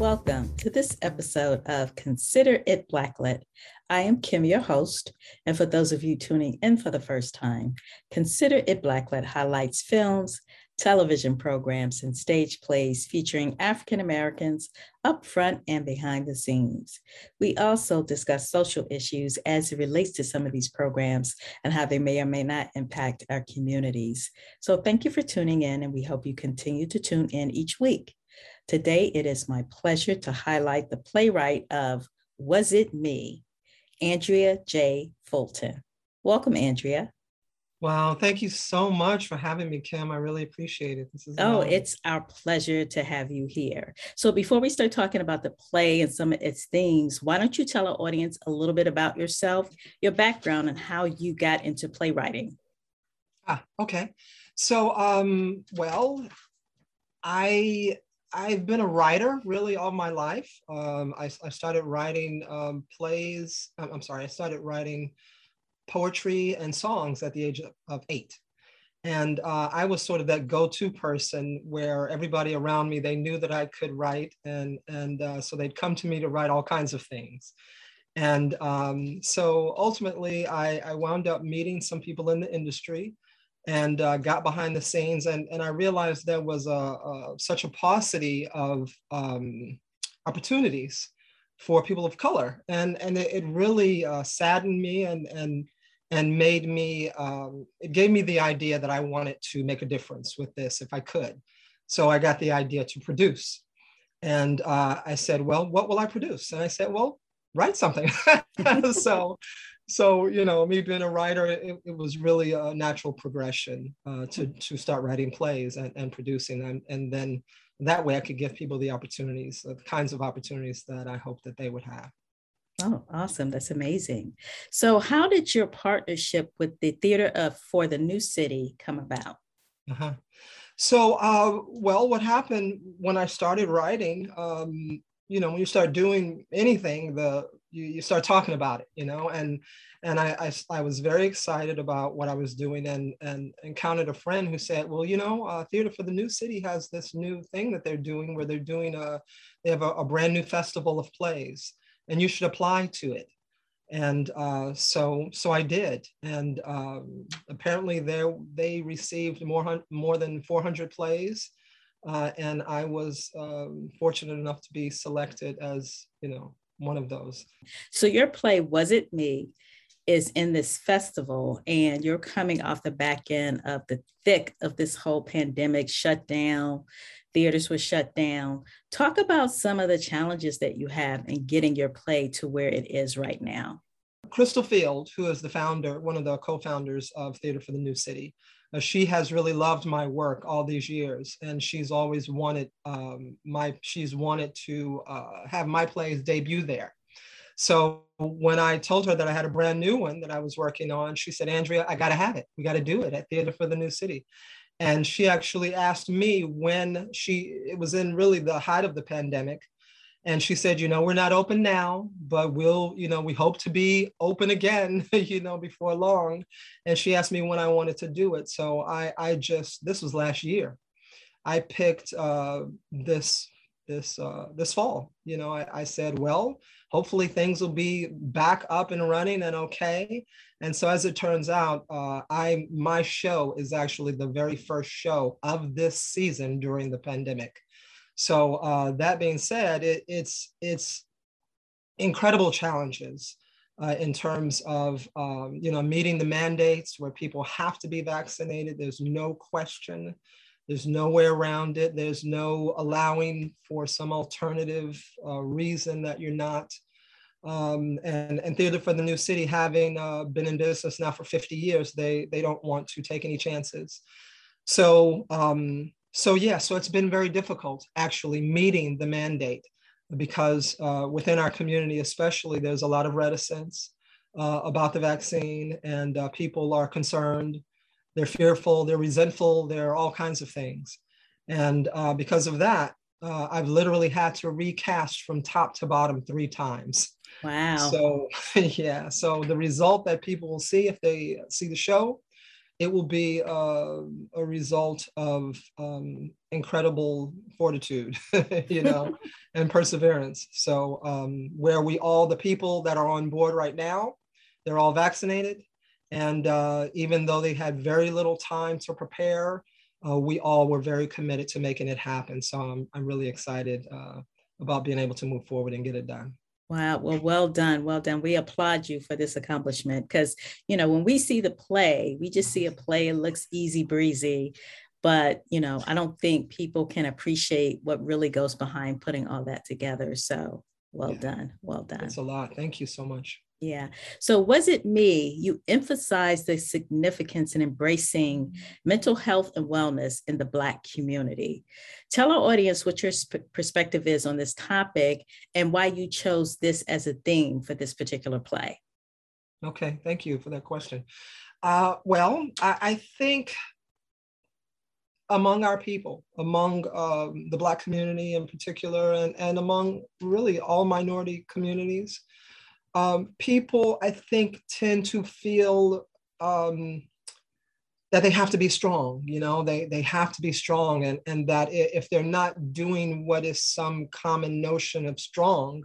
Welcome to this episode of Consider It Blacklit. I am Kim, your host. And for those of you tuning in for the first time, Consider It Blacklit highlights films, television programs, and stage plays featuring African Americans up front and behind the scenes. We also discuss social issues as it relates to some of these programs and how they may or may not impact our communities. So thank you for tuning in, and we hope you continue to tune in each week. Today, it is my pleasure to highlight the playwright of Was It Me, Andrea J. Fulton. Welcome, Andrea. Wow, thank you so much for having me, Kim. I really appreciate it. This is oh, it's our pleasure to have you here. So, before we start talking about the play and some of its themes, why don't you tell our audience a little bit about yourself, your background, and how you got into playwriting? Ah, okay. So, um, well, I I've been a writer really all my life. Um, I, I, started writing um, plays. I'm sorry, I started writing poetry and songs at the age of, of eight. And uh, I was sort of that go-to person where everybody around me, they knew that I could write. And, and uh, so they'd come to me to write all kinds of things. And um, so ultimately, I, I wound up meeting some people in the industry and uh, got behind the scenes and, and I realized there was a, a such a paucity of um, opportunities for people of color. And and it, it really uh, saddened me and and and made me um, it gave me the idea that I wanted to make a difference with this if I could. So I got the idea to produce. And uh, I said well what will I produce? And I said well write something. So so you know me being a writer it, it was really a natural progression uh, to to start writing plays and, and producing them and then that way i could give people the opportunities the kinds of opportunities that i hope that they would have Oh, awesome. That's amazing. So, how did your partnership with the Theater of for the New City come about? Uh-huh. So, uh, well, what happened when I started writing, um, you know, when you start doing anything, the you, you start talking about it, you know, and and I, I, I was very excited about what I was doing and and encountered a friend who said, well, you know, uh, Theater for the New City has this new thing that they're doing where they're doing a they have a, a brand new festival of plays, and you should apply to it. And uh, so so I did, and um, apparently they they received more more than 400 plays. Uh, and I was um, fortunate enough to be selected as you know one of those. So your play, Was It Me, is in this festival and you're coming off the back end of the thick of this whole pandemic shutdown. Theaters were shut down. Talk about some of the challenges that you have in getting your play to where it is right now. Crystal Field, who is the founder, one of the co-founders of Theater for the New City, she has really loved my work all these years, and she's always wanted um, my she's wanted to uh, have my plays debut there. So when I told her that I had a brand new one that I was working on, she said, "Andrea, I got to have it. We got to do it at Theater for the New City." And she actually asked me when she it was in really the height of the pandemic and she said you know we're not open now but we'll you know we hope to be open again you know before long. And she asked me when i wanted to do it. So i i just this was last year. I picked uh this this uh this fall you know i, I said well hopefully things will be back up and running and okay. And so as it turns out uh, i my show is actually the very first show of this season during the pandemic so uh, that being said, it, it's it's incredible challenges uh, in terms of um, you know meeting the mandates where people have to be vaccinated. There's no question. There's no way around it. There's no allowing for some alternative uh, reason that you're not. Um, and, and Theater for the New City, having uh, been in business now for 50 years, they, they don't want to take any chances. So um, so yeah, so it's been very difficult actually meeting the mandate because uh, within our community, especially, there's a lot of reticence uh, about the vaccine, and uh, people are concerned, they're fearful, they're resentful, they're all kinds of things, and uh, because of that, uh, I've literally had to recast from top to bottom three times. Wow. So yeah, so the result that people will see if they see the show it will be uh, a result of um, incredible fortitude, you know, and perseverance. So um, where we all, the people that are on board right now, they're all vaccinated. And uh, even though they had very little time to prepare, uh, we all were very committed to making it happen. So I'm, I'm really excited uh, about being able to move forward and get it done. Wow. Well, well done. Well done. We applaud you for this accomplishment because, you know, when we see the play, we just see a play, it looks easy breezy. But, you know, I don't think people can appreciate what really goes behind putting all that together. So well yeah. done. Well done. That's a lot. Thank you so much. Yeah. So, was it me? You emphasized the significance in embracing mental health and wellness in the Black community. Tell our audience what your perspective is on this topic and why you chose this as a theme for this particular play. Okay. Thank you for that question. Uh, well, I, I, think among our people, among um, the Black community in particular, and, and among really all minority communities, um, people I think tend to feel um, that they have to be strong. You know, they they have to be strong, and and that if they're not doing what is some common notion of strong,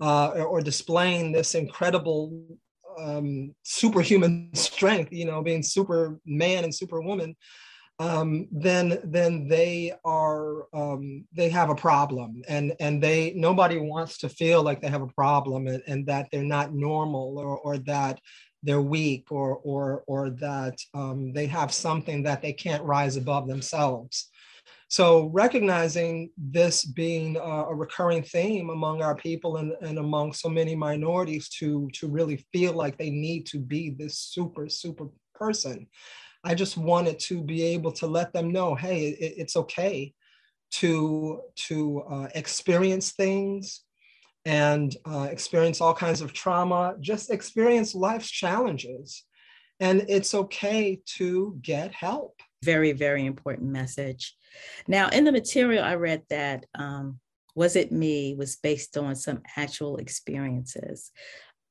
uh, or, or, displaying this incredible um, superhuman strength, you know, being Superman and Superwoman, um, then then they are um, they have a problem. And and they nobody wants to feel like they have a problem and, and that they're not normal or, or that they're weak or or or that um, they have something that they can't rise above themselves. So recognizing this being a, a recurring theme among our people and, and among so many minorities to to really feel like they need to be this super super person I just wanted to be able to let them know, hey, it, it's okay to to uh, experience things and uh, experience all kinds of trauma. Just experience life's challenges, and it's okay to get help. Very, very important message. Now, in the material, I read that um, "Was It Me" was based on some actual experiences.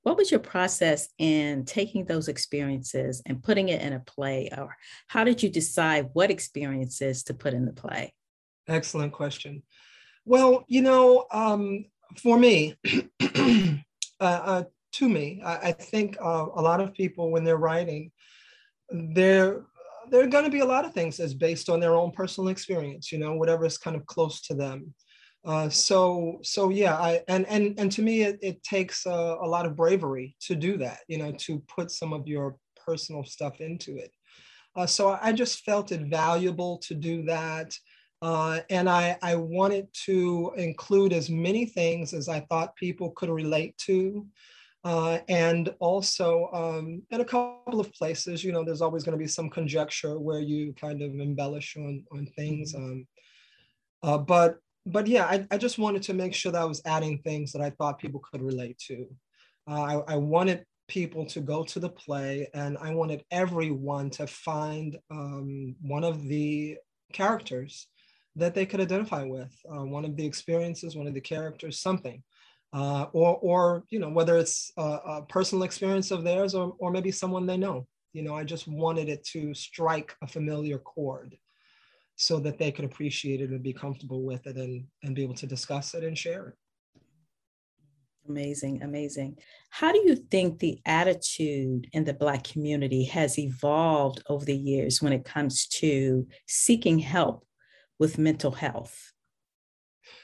What was your process in taking those experiences and putting it in a play? Or how did you decide what experiences to put in the play? Excellent question. Well, you know, um, for me, uh, uh, to me, I, I think uh, a lot of people, when they're writing, they're there are going to be a lot of things that's based on their own personal experience, you know, whatever is kind of close to them. Uh, so so yeah I, and and and to me it, it takes a, a, lot of bravery to do that you know to put some of your personal stuff into it uh, so i just felt it valuable to do that uh, and I, I wanted to include as many things as i thought people could relate to uh, and also um, in a couple of places you know there's always going to be some conjecture where you kind of embellish on on things mm-hmm. um, uh, but but yeah, I, I just wanted to make sure that I was adding things that I thought people could relate to. Uh, I, I wanted people to go to the play and I wanted everyone to find um, one of the characters that they could identify with, uh, one of the experiences, one of the characters, something. Uh, or, or, you know, whether it's a, a, personal experience of theirs or, or maybe someone they know. You know, I just wanted it to strike a familiar chord so that they could appreciate it and be comfortable with it and, and be able to discuss it and share it. Amazing, amazing. How do you think the attitude in the Black community has evolved over the years when it comes to seeking help with mental health?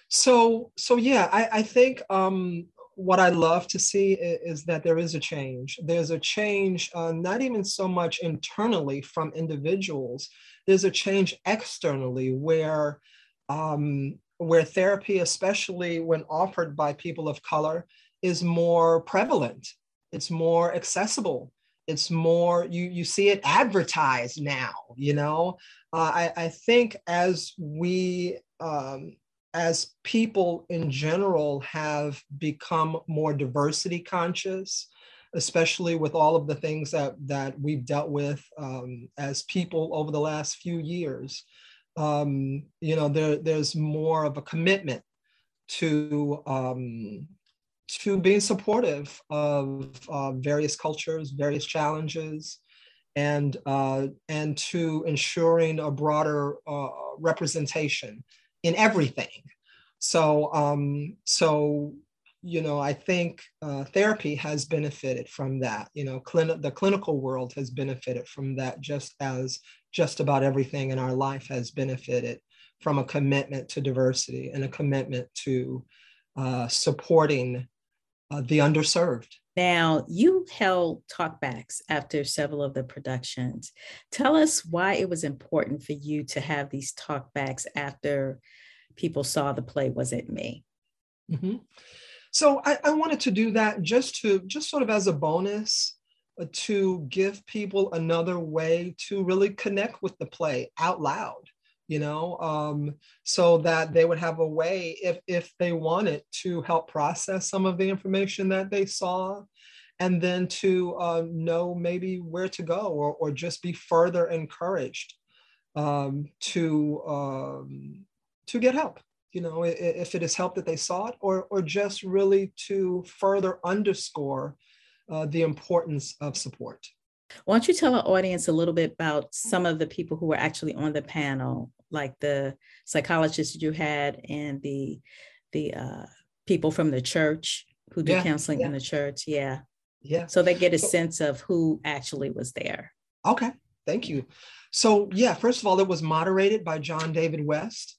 So, so yeah, I, I think um, what I love to see is, that there is a change. There's a change, uh, not even so much internally from individuals. There's a change externally where um, where therapy, especially when offered by people of color, is more prevalent. It's more accessible. It's more you you see it advertised now. You know, uh, I I think as we um, as people in general have become more diversity conscious, especially with all of the things that, that we've dealt with um, as people over the last few years, um, you know, there, there's more of a commitment to, um, to being supportive of uh, various cultures, various challenges, and uh, and to ensuring a broader uh, representation in everything. So um, so you know I think uh, therapy has benefited from that. You know, clin- the clinical world has benefited from that just as just about everything in our life has benefited from a commitment to diversity and a commitment to uh, supporting uh, the underserved. Now, you held talkbacks after several of the productions. Tell us why it was important for you to have these talkbacks after people saw the play Was It Me? Mm-hmm. So I, I, wanted to do that just to, just sort of as a bonus uh, to give people another way to really connect with the play out loud you know um, so that they would have a way if if they wanted to help process some of the information that they saw and then to uh, know maybe where to go or, or just be further encouraged um, to um, to get help you know if it is help that they sought or or just really to further underscore uh, the importance of support. Why don't you tell our audience a little bit about some of the people who were actually on the panel like the psychologists you had and the the uh, people from the church who do yeah, counseling yeah. in the church. Yeah. Yeah. So they get a so, sense of who actually was there. Okay. Thank you. So yeah, first of all, it was moderated by John David West.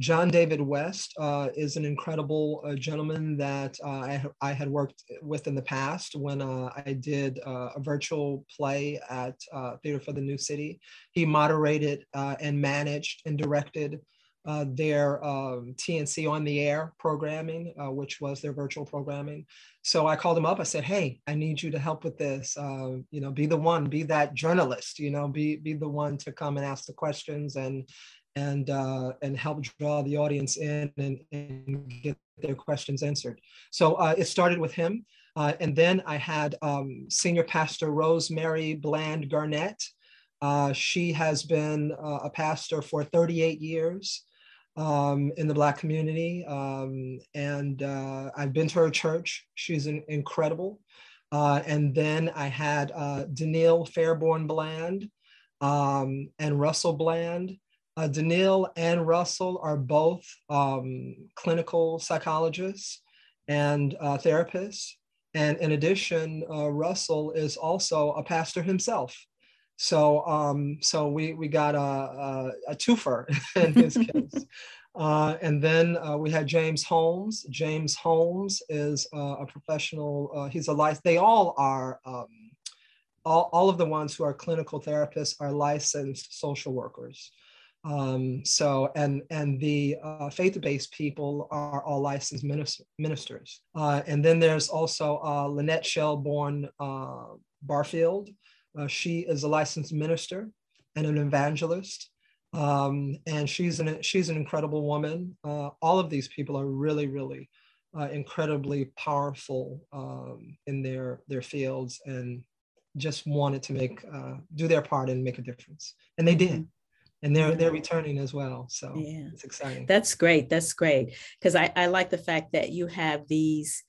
John David West uh, is an incredible uh, gentleman that uh, I, I, had worked with in the past when uh, I did uh, a virtual play at uh, Theater for the New City. He moderated and managed and directed their um, TNC on the air programming, which was their virtual programming. So I called him up. I said, "Hey, I need you to help with this. you know, be the one, be that journalist. You know, be be the one to come and ask the questions and and uh, and help draw the audience in and, and get their questions answered. So uh, it started with him, uh, and then I had um, Senior Pastor Rosemary Bland Garnett. Uh, she has been uh, a pastor for 38 years um, in the Black community, um, and uh, I've been to her church. She's an, incredible. and then I had Danielle Fairborn Bland um, and Russell Bland. Uh, Danielle and Russell are both um, clinical psychologists and uh, therapists. And in addition, uh, Russell is also a pastor himself. So, um, so we, we got a, a, a twofer in his case. Uh, and then uh, we had James Holmes. James Holmes is uh, a professional, uh, he's a life, they all are, um, all, all of the ones who are clinical therapists are licensed social workers. Um, so, and and the uh, faith-based people are all licensed ministers. Uh, and then there's also uh, Lynette Shelbourne uh, Barfield. Uh, she is a licensed minister and an evangelist. Um, and she's an she's an incredible woman. Uh, all of these people are really, really incredibly powerful um, in their their fields and just wanted to make do their part and make a difference. And they did. And they're they're returning as well so yeah. it's exciting. That's great that's great because I, I like the fact that you have these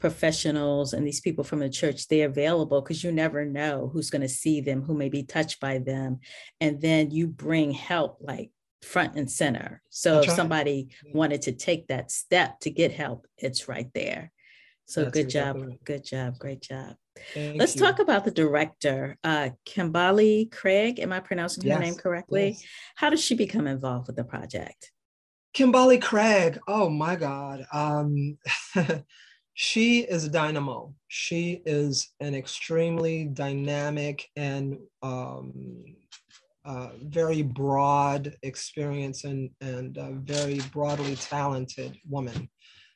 professionals and these people from the church they're available because you never know who's going to see them who may be touched by them and then you bring help like front and center. So if somebody wanted to take that step to get help it's right there so that's good exactly job good job great job Thank Let's you. talk about the director, uh, Kimbali Craig. Am I pronouncing yes. her name correctly? Yes. How did she become involved with the project? Kimbali Craig. Oh my God. Um, she is a dynamo. She is an extremely dynamic and um, uh, very broad experience and, and uh, very broadly talented woman.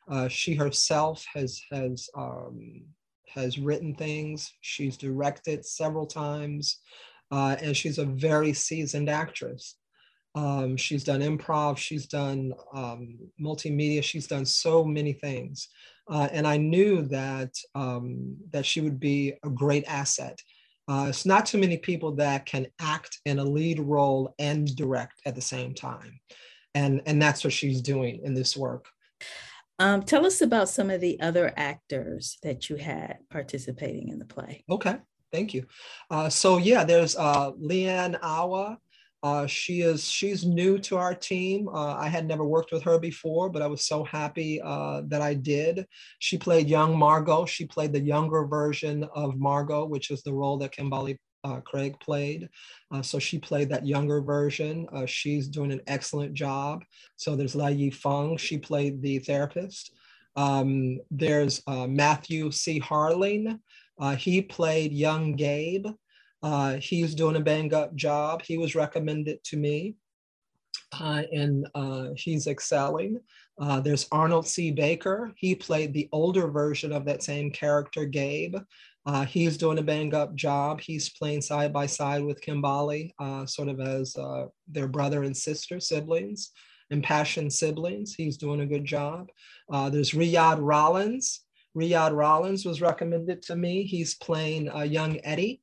Uh, she herself has has um, has written things. She's directed several times, uh, and she's a very seasoned actress. Um, she's done improv, she's done um, multimedia, she's done so many things. Uh, and I knew that, um, that she would be a great asset. Uh, it's not too many people that can act in a lead role and direct at the same time. And, and that's what she's doing in this work. Um, tell us about some of the other actors that you had participating in the play. Okay, Thank you. Uh, so yeah, there's uh, Leanne Awa. Uh, she is she's new to our team. Uh, I had never worked with her before, but I was so happy uh, that I did. She played young Margot. She played the younger version of Margot, which is the role that Kimbali uh, Craig played. Uh, so she played that younger version. Uh, she's doing an excellent job. So there's Lai Yi Feng. She played the therapist. Um, there's Matthew C. Harling. he played young Gabe. Uh, he's doing a bang up job. He was recommended to me uh, and uh, he's excelling. Uh, there's Arnold C. Baker. He played the older version of that same character, Gabe. Uh, he's doing a bang up job. He's playing side by side with Kimbali, uh, sort of as their brother and sister, siblings, impassioned siblings. He's doing a good job. there's Riyadh Rollins. Riyadh Rollins was recommended to me. He's playing young Eddie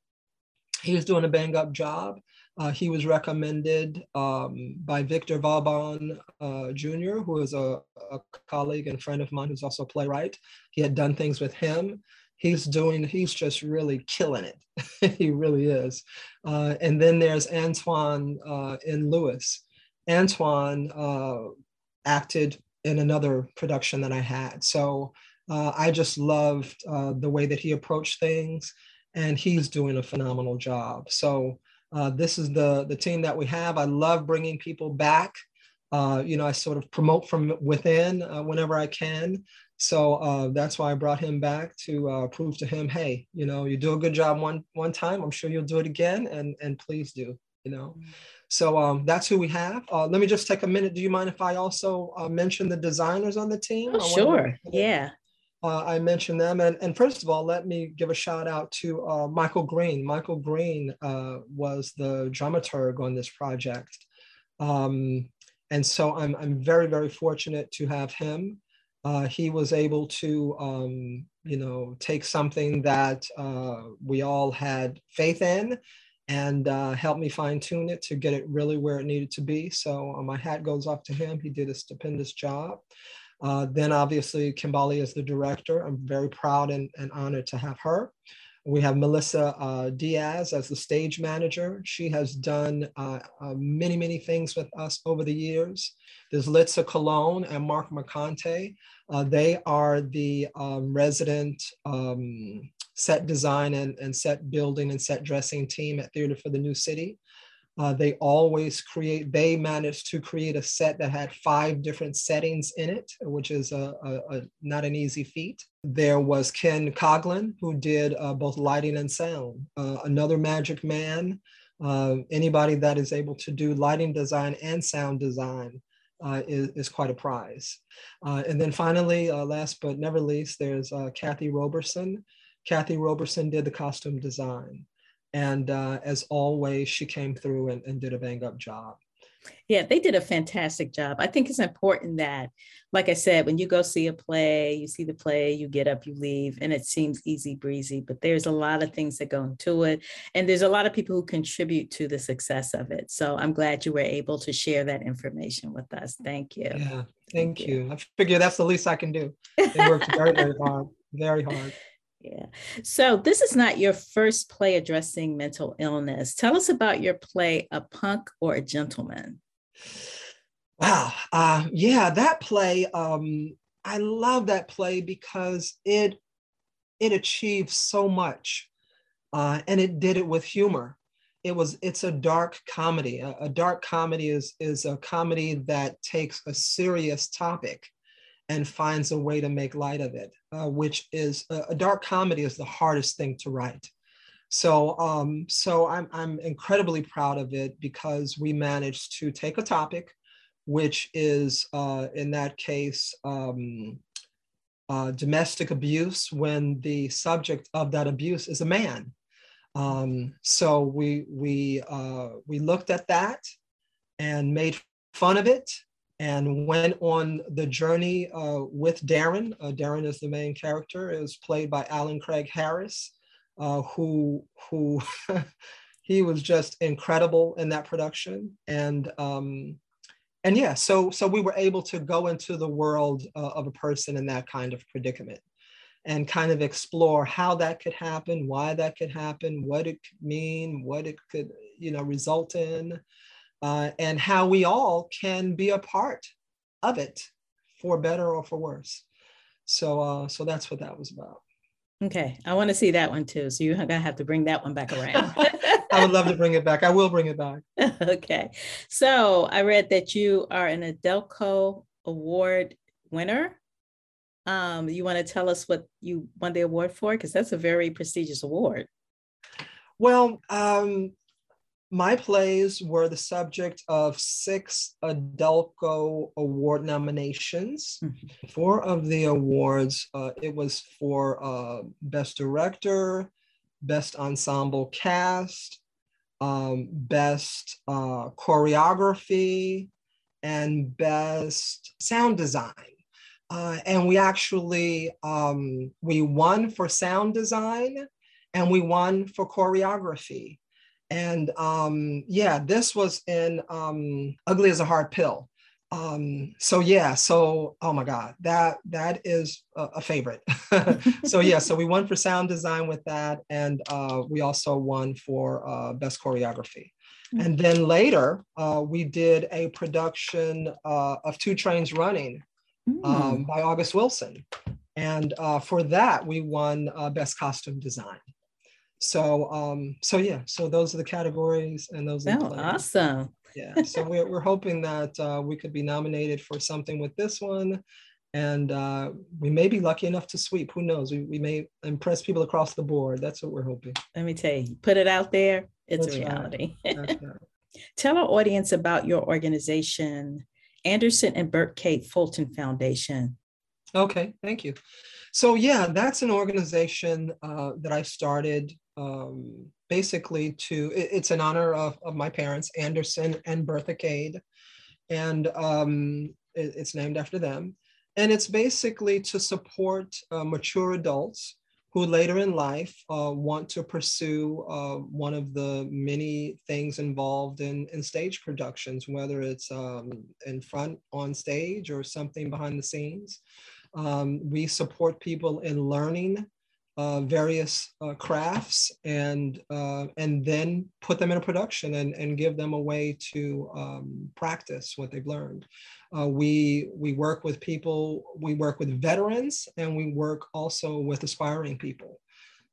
he was doing a bang up job. Uh, he was recommended um, by Victor Vauban uh, Jr., who is a, a, colleague and friend of mine who's also a playwright. He had done things with him. He's doing, he's just really killing it. he really is. Uh, and then there's Antoine uh, in Lewis. Antoine uh, acted in another production that I had. So uh, I just loved the way that he approached things and he's doing a phenomenal job. So uh, this is the the team that we have. I love bringing people back. Uh, you know, I sort of promote from within uh, whenever I can. So uh, that's why I brought him back to uh, prove to him, hey, you know, you do a good job one one time. I'm sure you'll do it again, and and please do. You know. Mm-hmm. So um, that's who we have. Uh, let me just take a minute. Do you mind if I also mention the designers on the team? Oh, sure. Yeah uh, I mentioned them. And, and first of all, let me give a shout out to uh, Michael Green. Michael Green uh, was the dramaturg on this project. Um, and so I'm, I'm very, very fortunate to have him. Uh, he was able to, um, you know, take something that uh, we all had faith in and uh, help me fine tune it to get it really where it needed to be. So my hat goes off to him. He did a stupendous job. Uh, then obviously Kimbali is the director. I'm very proud and, and honored to have her. We have Melissa uh, Diaz as the stage manager. She has done uh, uh many, many things with us over the years. There's Lytza Colon and Mark Marcante. Uh, they are the um, resident um, set design and, and set building and set dressing team at Theater for the New City. Uh, they always create, they managed to create a set that had five different settings in it, which is a, a, a not an easy feat. There was Ken Coglin, who did uh, both lighting and sound. Uh, another magic man, uh, anybody that is able to do lighting design and sound design uh, is, is, quite a prize. Uh, and then finally, last but never least, there's Kathy Roberson. Kathy Roberson did the costume design. And uh, as always, she came through and, and did a bang up job. Yeah, they did a fantastic job. I think it's important that, like I said, when you go see a play, you see the play, you get up, you leave, and it seems easy breezy, but there's a lot of things that go into it. And there's a lot of people who contribute to the success of it. So I'm glad you were able to share that information with us. Thank you. Yeah, thank, thank you. you. I figure that's the least I can do. They worked very, very hard, very hard. Yeah. So this is not your first play addressing mental illness. Tell us about your play, A Punk or a Gentleman. Wow. Uh, yeah, that play, um, I love that play because it it achieved so much uh, and it did it with humor. It was it's a dark comedy. A, a dark comedy is is a comedy that takes a serious topic and finds a way to make light of it, uh, which is a, a, dark comedy is the hardest thing to write. So, um, so I'm, I'm incredibly proud of it because we managed to take a topic, which is uh, in that case um, uh, domestic abuse, when the subject of that abuse is a man. Um, so we we uh, we looked at that and made fun of it and went on the journey uh, with Darren. Uh, Darren is the main character. It was played by Alan Craig Harris, uh, who who he was just incredible in that production. And um, and yeah, so so we were able to go into the world uh, of a person in that kind of predicament. and kind of explore how that could happen, why that could happen, what it could mean, what it could, you know, result in, uh, and how we all can be a part of it for better or for worse. So, uh, so that's what that was about. Okay, I want to see that one too. So you're gonna have to bring that one back around. I would love to bring it back. I will bring it back. okay, so I read that you are an AUDELCO Award winner. Um, you want to tell us what you won the award for? Because that's a very prestigious award. Well, um, my plays were the subject of six AUDELCO Award nominations. Mm-hmm. Four of the awards, uh, it was for uh, Best Director, Best Ensemble Cast, um, Best uh, Choreography, and Best Sound Design. Uh, and we actually um, we won for sound design and we won for choreography and um, yeah, this was in um, Ugly as a Hard Pill. Um, so yeah, so oh my God, that that is a, a favorite. so yeah, so we won for sound design with that, and uh, we also won for uh, best choreography. Mm-hmm. And then later, uh, we did a production uh, of Two Trains Running mm-hmm. by August Wilson. And uh, for that, we won uh, Best Costume Design. So um, so yeah, so those are the categories and those are oh, awesome. Yeah. So we're we're hoping that uh, we could be nominated for something with this one. And uh, we may be lucky enough to sweep. Who knows? We, we may impress people across the board. That's what we're hoping. Let me tell you, put it out there. It's That's a reality. Right. Tell our audience about your organization, Anderson and Bertha Cade Fulton Foundation. Okay, thank you. So yeah, that's an organization uh, that I started um, basically to, it, it's in honor of, of my parents, Anderson and Bertha Cade. And um, it, it's named after them. And it's basically to support uh, mature adults who later in life uh, want to pursue uh, one of the many things involved in, in stage productions, whether it's um, in front on stage or something behind the scenes. Um, we support people in learning uh, various uh, crafts and uh, and then put them in a production and, and give them a way to um, practice what they've learned. Uh, we we work with people, we work with veterans, and we work also with aspiring people.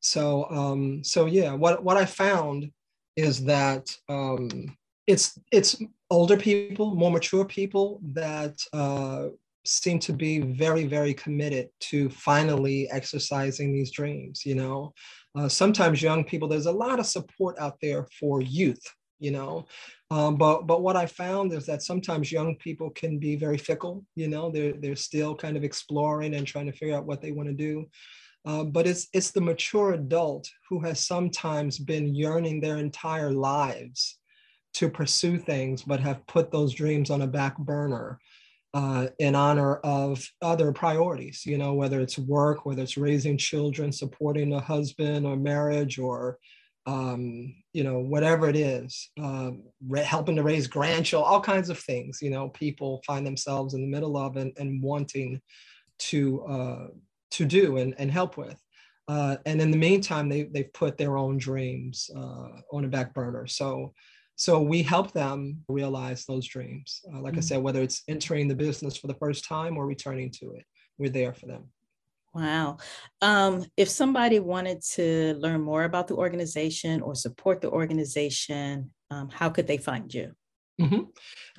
So um, so yeah, what what I found is that um, it's it's older people, more mature people that uh, seem to be very, very committed to finally exercising these dreams. You know, uh, sometimes young people, there's a lot of support out there for youth. You know, um, but but what I found is that sometimes young people can be very fickle. You know, they're they're still kind of exploring and trying to figure out what they want to do. Uh, but it's it's the mature adult who has sometimes been yearning their entire lives to pursue things, but have put those dreams on a back burner uh, in honor of other priorities, you know, whether it's work, whether it's raising children, supporting a husband or marriage, or, um, you know, whatever it is, uh, helping to raise grandchildren, all kinds of things, you know, people find themselves in the middle of and, and wanting to, uh, to do and, and help with. Uh, and in the meantime, they, they've put their own dreams uh, on a back burner. So so we help them realize those dreams. Uh, like mm-hmm. I said, whether it's entering the business for the first time or returning to it, we're there for them. Wow. Um, if somebody wanted to learn more about the organization or support the organization, um, how could they find you? Mm-hmm.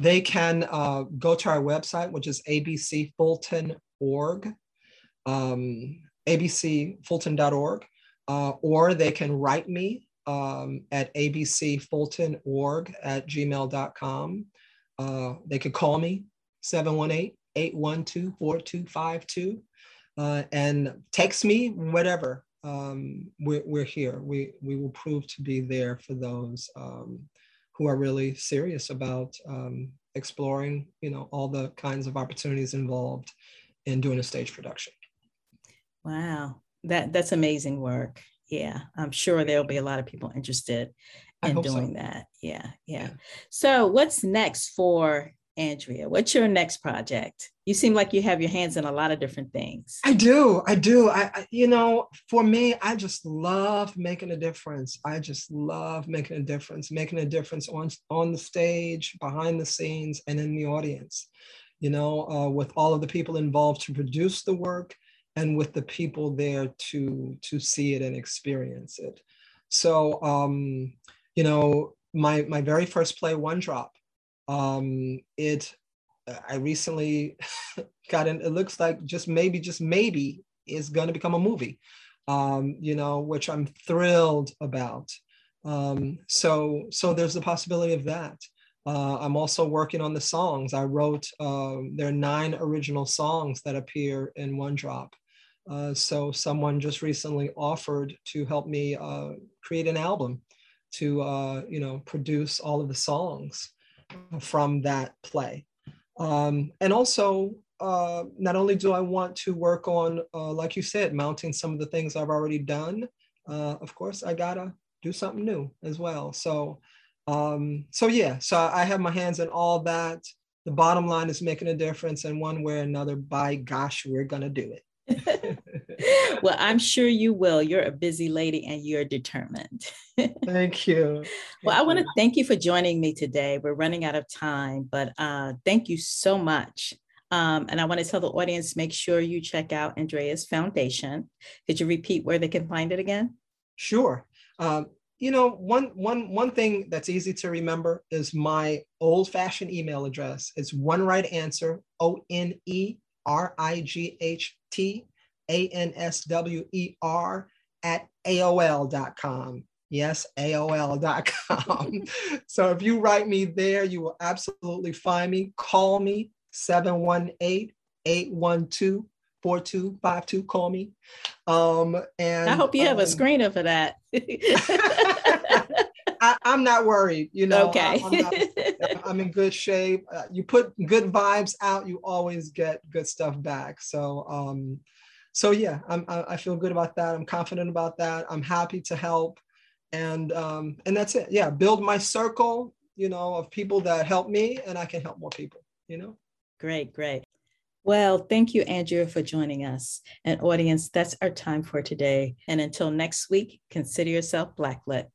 They can uh, go to our website, which is abcfulton.org, um, abcfulton.org, uh, or they can write me um, at abcfulton.org at gmail.com. Uh, they could call me 718 812 4252 uh, and text me, whatever. Um, we're, we're here. We, we will prove to be there for those um, who are really serious about um, exploring, you know, all the kinds of opportunities involved in doing a stage production. Wow, that that's amazing work yeah i'm sure there'll be a lot of people interested in doing so. that yeah, yeah, yeah so what's next for Andrea, what's your next project? You seem like you have your hands in a lot of different things. I do. I do. I, I, you know, for me, I just love making a difference. I just love making a difference, making a difference on on the stage, behind the scenes, and in the audience. You know, uh, with all of the people involved to produce the work, and with the people there to to see it and experience it. So, um, you know, my my very first play, One Drop, um, it I recently got in. It looks like just maybe, just maybe, is going to become a movie. Um, you know, which I'm thrilled about. Um, so so there's the possibility of that. Uh, I'm also working on the songs. I wrote um, there are nine original songs that appear in One Drop. Uh, so someone just recently offered to help me uh, create an album to uh, you know produce all of the songs from that play. Um, and also, uh, not only do I want to work on, uh, like you said, mounting some of the things I've already done, of course, I gotta do something new as well. So, um, so yeah, so I have my hands in all that. The bottom line is making a difference, and one way or another, by gosh, we're gonna do it. well, I'm sure you will. You're a busy lady and you're determined. thank you. Thank well, I want to thank you for joining me today. We're running out of time, but uh, thank you so much. Um, and I want to tell the audience make sure you check out Andrea's Foundation. Could you repeat where they can find it again? Sure. Um, you know, one one one thing that's easy to remember is my old-fashioned email address. It's one right answer, O N E R I G H T A N S W E R at AOL.com. Yes, AOL.com. so if you write me there, you will absolutely find me. Call me 718 812 4252. Call me. Um, and I hope you have um, a screener for that. I, am not worried. You know, okay. I, I'm in good shape. Uh, you put good vibes out, you always get good stuff back. So, um, so yeah, I'm, I, I feel good about that. I'm confident about that. I'm happy to help, and um, and that's it. Yeah, build my circle, you know, of people that help me, and I can help more people. You know. Great, great. Well, thank you, Andrea, for joining us. And audience, that's our time for today. And until next week, consider yourself Blacklit.